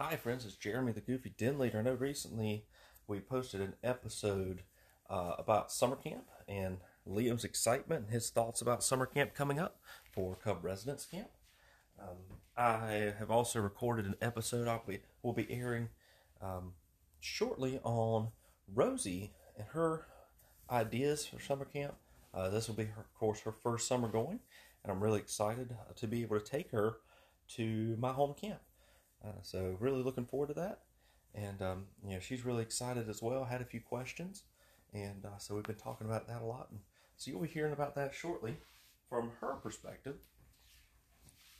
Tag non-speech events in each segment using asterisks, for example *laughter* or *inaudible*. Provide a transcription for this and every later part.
Hi, friends. It's Jeremy, the Goofy Den Leader. I know recently we posted an episode uh, about summer camp and Liam's excitement and his thoughts about summer camp coming up for Cub Residence Camp. Um, I have also recorded an episode I'll be, will be airing um, shortly on Rosie and her ideas for summer camp. Uh, this will be, her, of course, her first summer going, and I'm really excited to be able to take her to my home camp. Uh, so really looking forward to that. And um, you know, she's really excited as well. Had a few questions, and uh, so we've been talking about that a lot. And so you'll be hearing about that shortly from her perspective.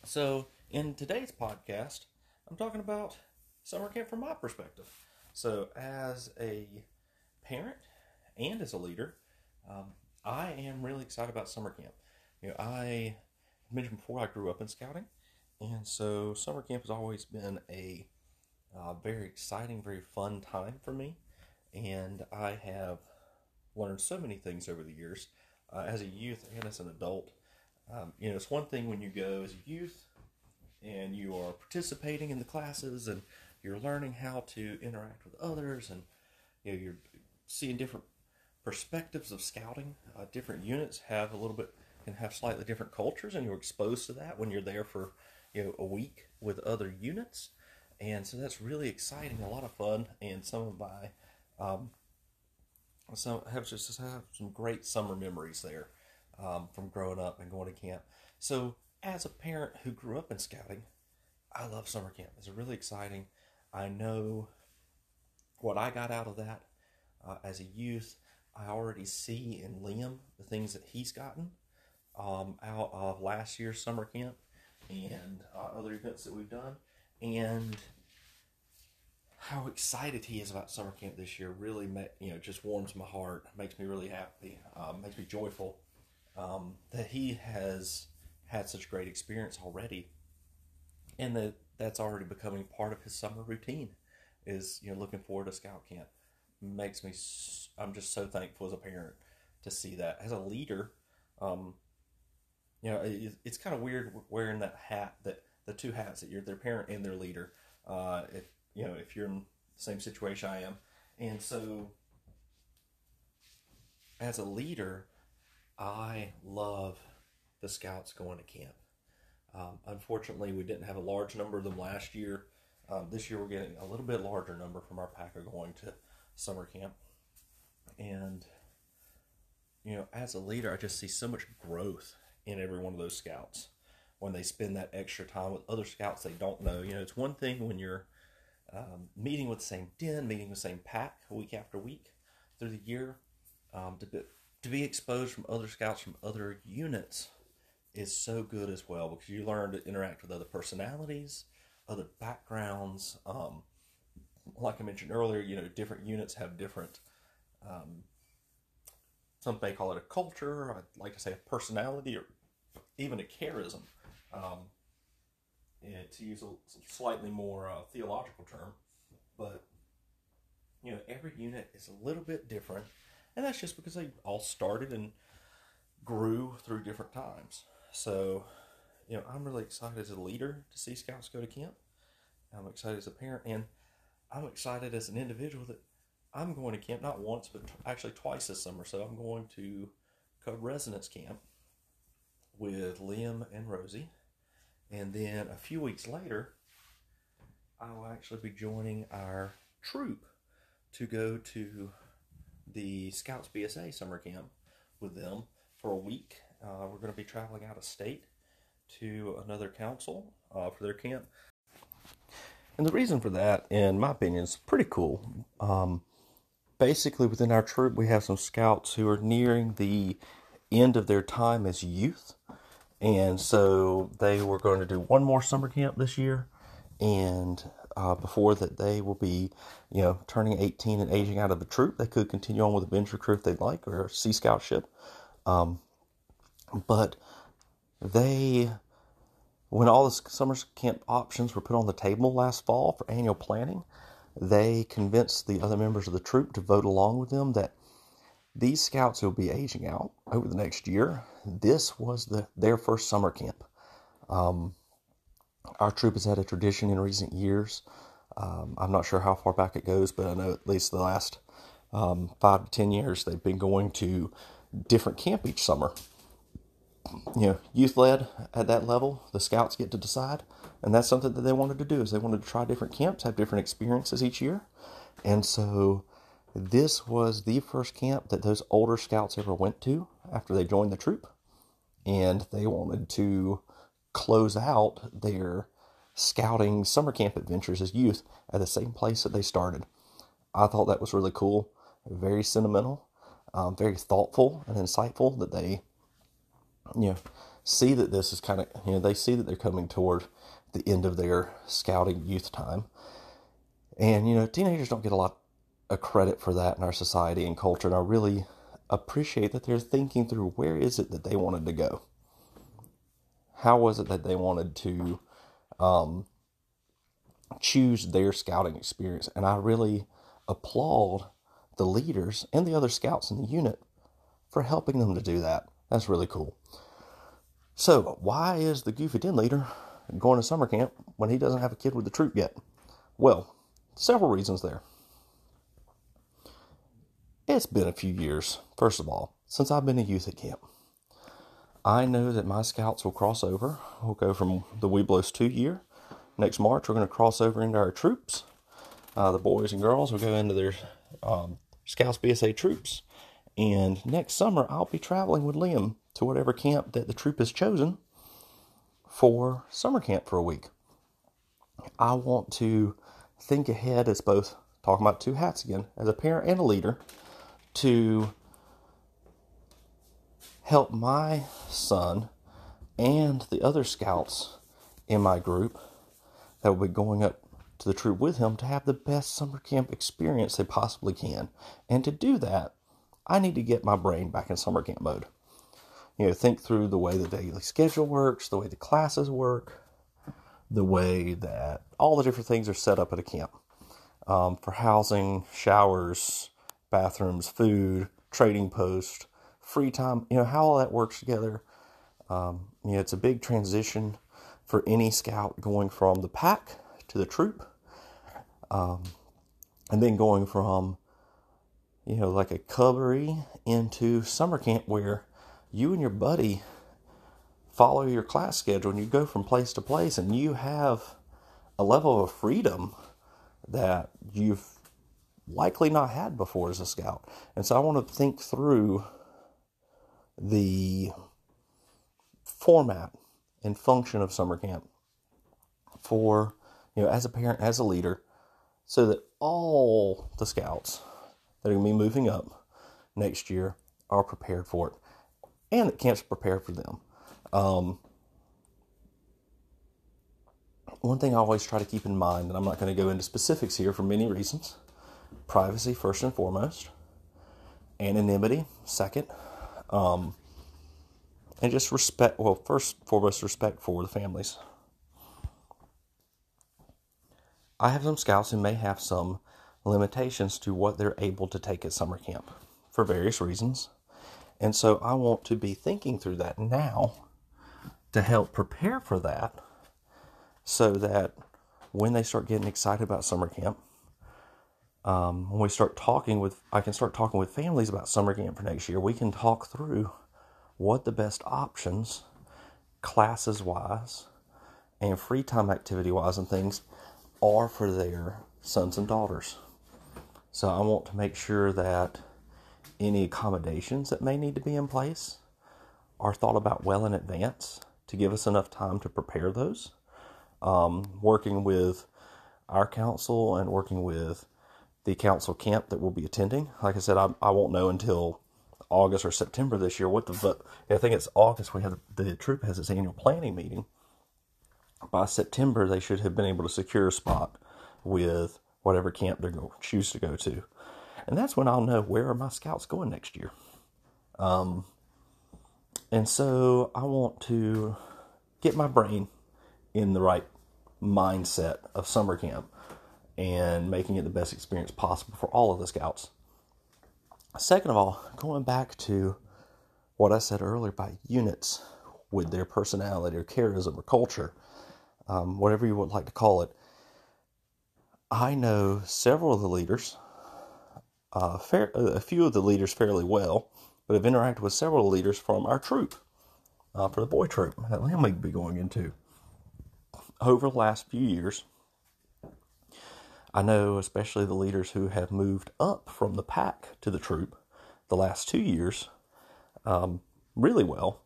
So in today's podcast, I'm talking about summer camp from my perspective. So as a parent and as a leader, um, I am really excited about summer camp. You know, I mentioned before I grew up in scouting, and so summer camp has always been a uh, very exciting, very fun time for me. And I have learned so many things over the years uh, as a youth and as an adult. Um, you know, it's one thing when you go as a youth and you are participating in the classes and you're learning how to interact with others and you know you're seeing different perspectives of scouting. Uh, different units have a little bit can have slightly different cultures, and you're exposed to that when you're there for you know a week with other units, and so that's really exciting, a lot of fun, and some of my um, some have just have some great summer memories there um, from growing up and going to camp. So as a parent who grew up in scouting, I love summer camp. It's really exciting. I know what I got out of that uh, as a youth. I already see in Liam the things that he's gotten um, out of last year's summer camp and uh, other events that we've done, and how excited he is about summer camp this year really, you know, just warms my heart, makes me really happy, um, makes me joyful um, that he has had such great experience already, and that that's already becoming part of his summer routine. Is you know looking forward to scout camp makes me. I'm just so thankful as a parent to see that as a leader. Um, you know, it, it's kind of weird wearing that hat that the two hats that you're their parent and their leader. Uh, if you know, if you're in the same situation I am, and so as a leader, I love the scouts going to camp. Um, unfortunately, we didn't have a large number of them last year. Um, this year, we're getting a little bit larger number from our pack going to summer camp, and you know, as a leader, I just see so much growth in every one of those scouts when they spend that extra time with other scouts they don't know. You know, it's one thing when you're um, meeting with the same den, meeting the same pack week after week through the year. Um, to, be, to be exposed from other scouts from other units is so good as well because you learn to interact with other personalities, other backgrounds. Um, like I mentioned earlier, you know, different units have different um, some may call it a culture. I'd like to say a personality or even a charism. Um, to use a slightly more uh, theological term, but you know, every unit is a little bit different, and that's just because they all started and grew through different times. So, you know, I'm really excited as a leader to see Scouts go to camp. I'm excited as a parent, and I'm excited as an individual that I'm going to camp not once, but t- actually twice this summer. So I'm going to Cub Residence Camp with Liam and Rosie. And then a few weeks later, I will actually be joining our troop to go to the Scouts BSA summer camp with them for a week. Uh, we're going to be traveling out of state to another council uh, for their camp. And the reason for that, in my opinion, is pretty cool. Um, basically within our troop we have some scouts who are nearing the end of their time as youth and so they were going to do one more summer camp this year. And uh, before that they will be you know turning 18 and aging out of the troop. They could continue on with a venture crew if they'd like or sea scout ship. Um, but they when all the summer camp options were put on the table last fall for annual planning they convinced the other members of the troop to vote along with them that these scouts will be aging out over the next year. This was the, their first summer camp. Um, our troop has had a tradition in recent years Um, I'm not sure how far back it goes, but I know at least the last um, five to ten years they've been going to different camp each summer. You know, youth led at that level, the scouts get to decide, and that's something that they wanted to do. Is they wanted to try different camps, have different experiences each year, and so this was the first camp that those older scouts ever went to after they joined the troop, and they wanted to close out their scouting summer camp adventures as youth at the same place that they started. I thought that was really cool, very sentimental, um, very thoughtful and insightful that they, you know, see that this is kind of, you know, they see that they're coming toward the end of their scouting youth time. And, you know, teenagers don't get a lot of credit for that in our society and culture. And I really appreciate that they're thinking through where is it that they wanted to go? How was it that they wanted to um, choose their scouting experience? And I really applaud the leaders and the other scouts in the unit for helping them to do that. That's really cool. So, why is the Goofy Den leader going to summer camp when he doesn't have a kid with the troop yet? Well, several reasons there. It's been a few years, first of all, since I've been a youth at camp. I know that my scouts will cross over. We'll go from the Webelos 2 year. Next March, we're going to cross over into our troops. Uh, the boys and girls will go into their um, Scouts BSA troops. And next summer, I'll be traveling with Liam to whatever camp that the troop has chosen for summer camp for a week. I want to think ahead as both talking about two hats again, as a parent and a leader, to help my son and the other scouts in my group that will be going up to the troop with him to have the best summer camp experience they possibly can. And to do that, I need to get my brain back in summer camp mode. You know, think through the way the daily schedule works, the way the classes work, the way that all the different things are set up at a camp um, for housing, showers, bathrooms, food, trading post, free time, you know, how all that works together. Um, you know, it's a big transition for any scout going from the pack to the troop. Um, and then going from, you know, like a cuboree into summer camp where you and your buddy follow your class schedule and you go from place to place and you have a level of freedom that you've likely not had before as a scout. And so I want to think through the format and function of summer camp for you know, as a parent, as a leader, so that all the scouts that are going to be moving up next year are prepared for it, and that camp's prepared for them. Um, one thing I always try to keep in mind, and I'm not going to go into specifics here for many reasons privacy, first and foremost, anonymity, second, um, and just respect. Well, first, foremost, respect for the families. I have some scouts who may have some limitations to what they're able to take at summer camp for various reasons. And so I want to be thinking through that now to help prepare for that so that when they start getting excited about summer camp, um, when we start talking with, I can start talking with families about summer camp for next year. We can talk through what the best options, classes wise, and free time activity wise, and things are for their sons and daughters. So I want to make sure that any accommodations that may need to be in place are thought about well in advance to give us enough time to prepare those. Um, working with our council and working with the council camp that we'll be attending. Like I said, I, I won't know until August or September this year what the I think it's August we have the troop has its annual planning meeting by September, they should have been able to secure a spot with whatever camp they're going to choose to go to. And that's when I'll know where are my scouts going next year. Um, and so I want to get my brain in the right mindset of summer camp and making it the best experience possible for all of the scouts. Second of all, going back to what I said earlier about units with their personality or charism or culture um, whatever you would like to call it. I know several of the leaders, uh, fair, a few of the leaders fairly well, but have interacted with several leaders from our troop, uh, for the boy troop that Liam will be going into. Over the last few years, I know especially the leaders who have moved up from the pack to the troop the last two years um, really well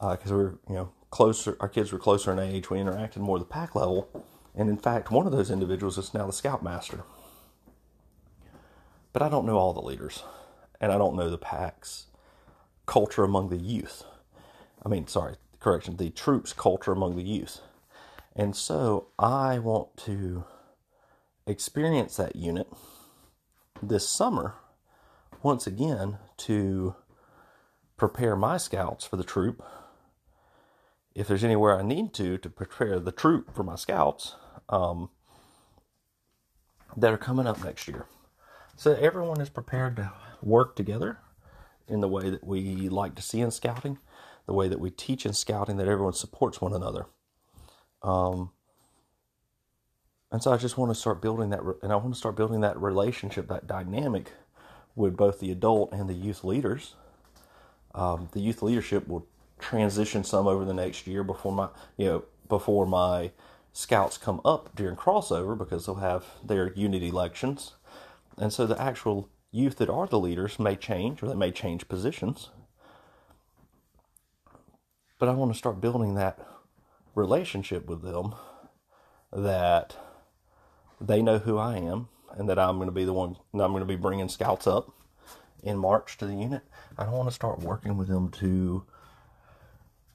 because uh, we are you know closer. Our kids were closer in age. We interacted more at the pack level, and in fact, one of those individuals is now the scoutmaster. But I don't know all the leaders, and I don't know the pack's culture among the youth. I mean, sorry, correction, the troops' culture among the youth. And so I want to experience that unit this summer once again to prepare my scouts for the troop. If there's anywhere I need to to prepare the troop for my scouts um, that are coming up next year, so everyone is prepared to work together in the way that we like to see in scouting, the way that we teach in scouting, that everyone supports one another. Um, and so I just want to start building that, and I want to start building that relationship, that dynamic with both the adult and the youth leaders um, the youth leadership will transition some over the next year before my you know before my scouts come up during crossover because they'll have their unit elections, and so the actual youth that are the leaders may change or they may change positions. But I want to start building that relationship with them that they know who I am and that I'm going to be the one I'm going to be bringing scouts up in March to the unit. I don't want to start working with them to,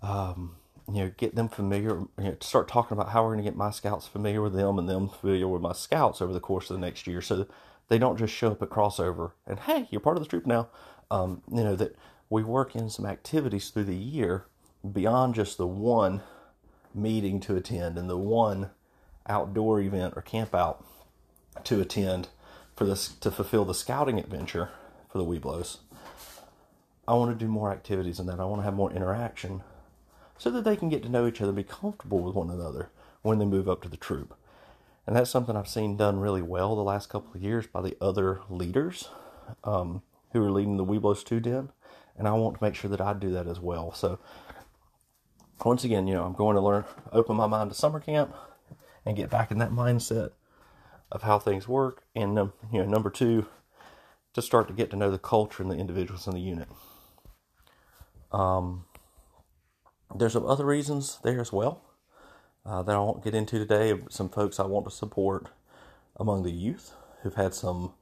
um, you know, get them familiar, you know, start talking about how we're going to get my scouts familiar with them and them familiar with my scouts over the course of the next year so they don't just show up at crossover and, hey, you're part of the troop now. Um, you know, that we work in some activities through the year beyond just the one meeting to attend and the one outdoor event or camp out to attend for this to fulfill the scouting adventure for the Webelos. I want to do more activities in that. I want to have more interaction so that they can get to know each other, and be comfortable with one another when they move up to the troop. And that's something I've seen done really well the last couple of years by the other leaders um, who are leading the Webelos 2 Den. And I want to make sure that I do that as well. So, once again, you know, I'm going to learn, open my mind to summer camp and get back in that mindset of how things work. And, um, you know, number two, to start to get to know the culture and the individuals in the unit. Um, there's some other reasons there as well uh, that I won't get into today. Some folks I want to support among the youth who've had some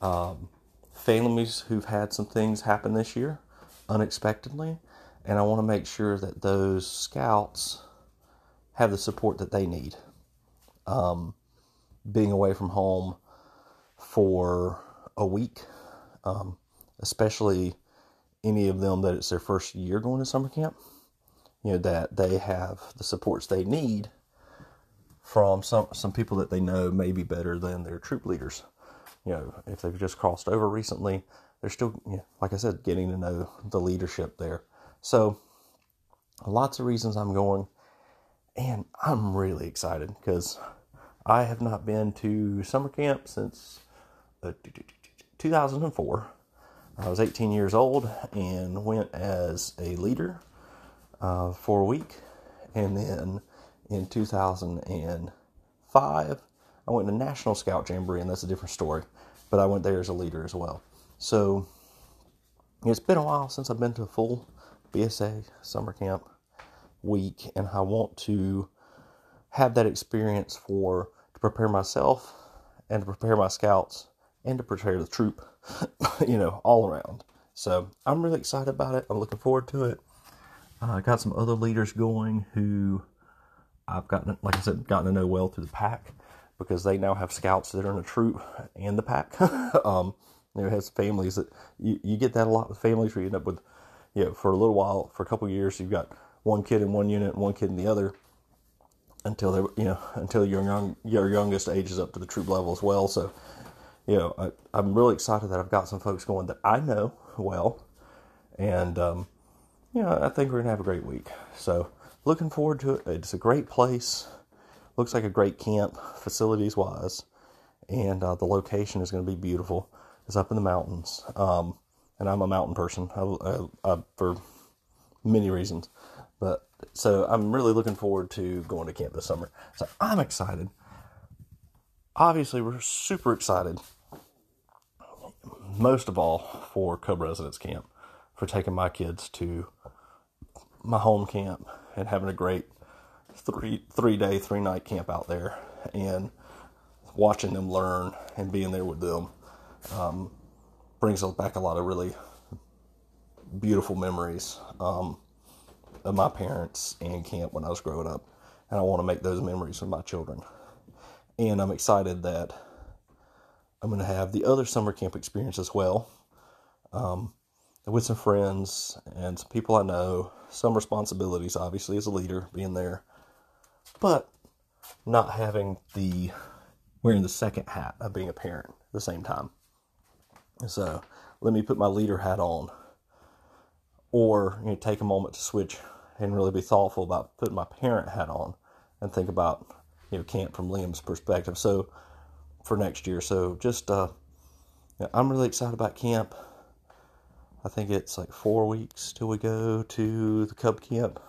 um, families who've had some things happen this year unexpectedly, and I want to make sure that those scouts have the support that they need. Um, being away from home for a week, um, especially any of them that it's their first year going to summer camp. You know that they have the supports they need from some some people that they know may be better than their troop leaders. You know, if they've just crossed over recently, they're still, you know, like I said, getting to know the leadership there. So, lots of reasons I'm going, and I'm really excited because I have not been to summer camp since uh, 2004. I was 18 years old and went as a leader uh, for a week. And then in 2005, I went to National Scout Jamboree, and that's a different story. But I went there as a leader as well. So it's been a while since I've been to a full BSA summer camp week, and I want to have that experience for to prepare myself and to prepare my scouts and to prepare the troop, *laughs* you know, all around. So I'm really excited about it. I'm looking forward to it. Uh, I got some other leaders going who I've gotten, like I said, gotten to know well through the pack because they now have scouts that are in a troop and the pack. *laughs* um, you know, has families that you, you get that a lot with families where you end up with, you know, for a little while, for a couple years, you've got one kid in one unit and one kid in the other until they, you know, until your young, your youngest ages up to the troop level as well. So you know, I, am really excited that I've got some folks going that I know well, and um, you know, I think we're gonna have a great week. So, looking forward to it. It's a great place. Looks like a great camp, facilities wise, and uh, the location is going to be beautiful. It's up in the mountains, um, and I'm a mountain person I, I, I, for many reasons. But so I'm really looking forward to going to camp this summer. So I'm excited. Obviously, we're super excited. Most of all for Cub Residence Camp for taking my kids to my home camp and having a great three three day three night camp out there and watching them learn and being there with them um, brings back a lot of really beautiful memories um, of my parents and camp when I was growing up, and I want to make those memories with my children. And I'm excited that I'm going to have the other summer camp experience as well, um, with some friends and some people I know. Some responsibilities, obviously, as a leader, being there, but not having the wearing the second hat of being a parent at the same time. So let me put my leader hat on, or you know, take a moment to switch and really be thoughtful about putting my parent hat on and think about you know camp from Liam's perspective. So for next year, so just uh, I'm really excited about camp. I think it's like four weeks till we go to the Cub camp,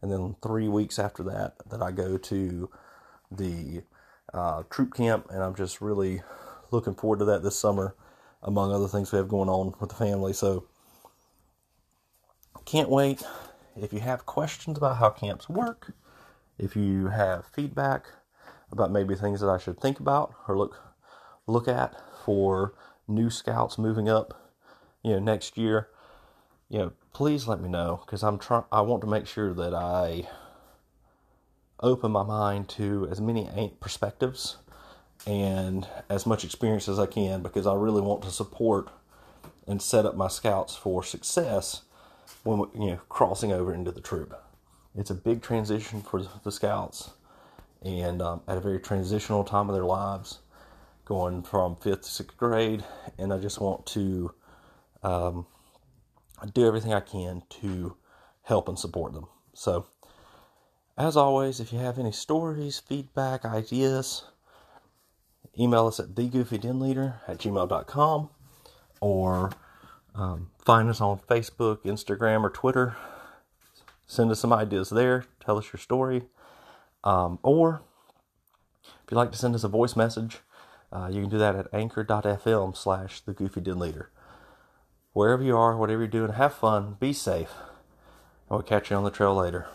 and then three weeks after that that I go to the uh, troop camp, and I'm just really looking forward to that this summer, among other things we have going on with the family. So, can't wait. If you have questions about how camps work, if you have feedback about maybe things that I should think about or look look at for new scouts moving up, you know, next year, you know, please let me know because I'm trying. I want to make sure that I open my mind to as many perspectives and as much experience as I can because I really want to support and set up my scouts for success when you know crossing over into the troop. It's a big transition for the scouts, and um, at a very transitional time of their lives, going from fifth to sixth grade, and I just want to um, do everything I can to help and support them. So as always, if you have any stories, feedback, ideas, email us at thegoofydenleader at gmail.com or um, find us on Facebook, Instagram, or Twitter. Send us some ideas there. Tell us your story. Um, or if you'd like to send us a voice message, uh, you can do that at anchor.fm slash the goofy den leader. Wherever you are, whatever you're doing, have fun, be safe, and we'll catch you on the trail later.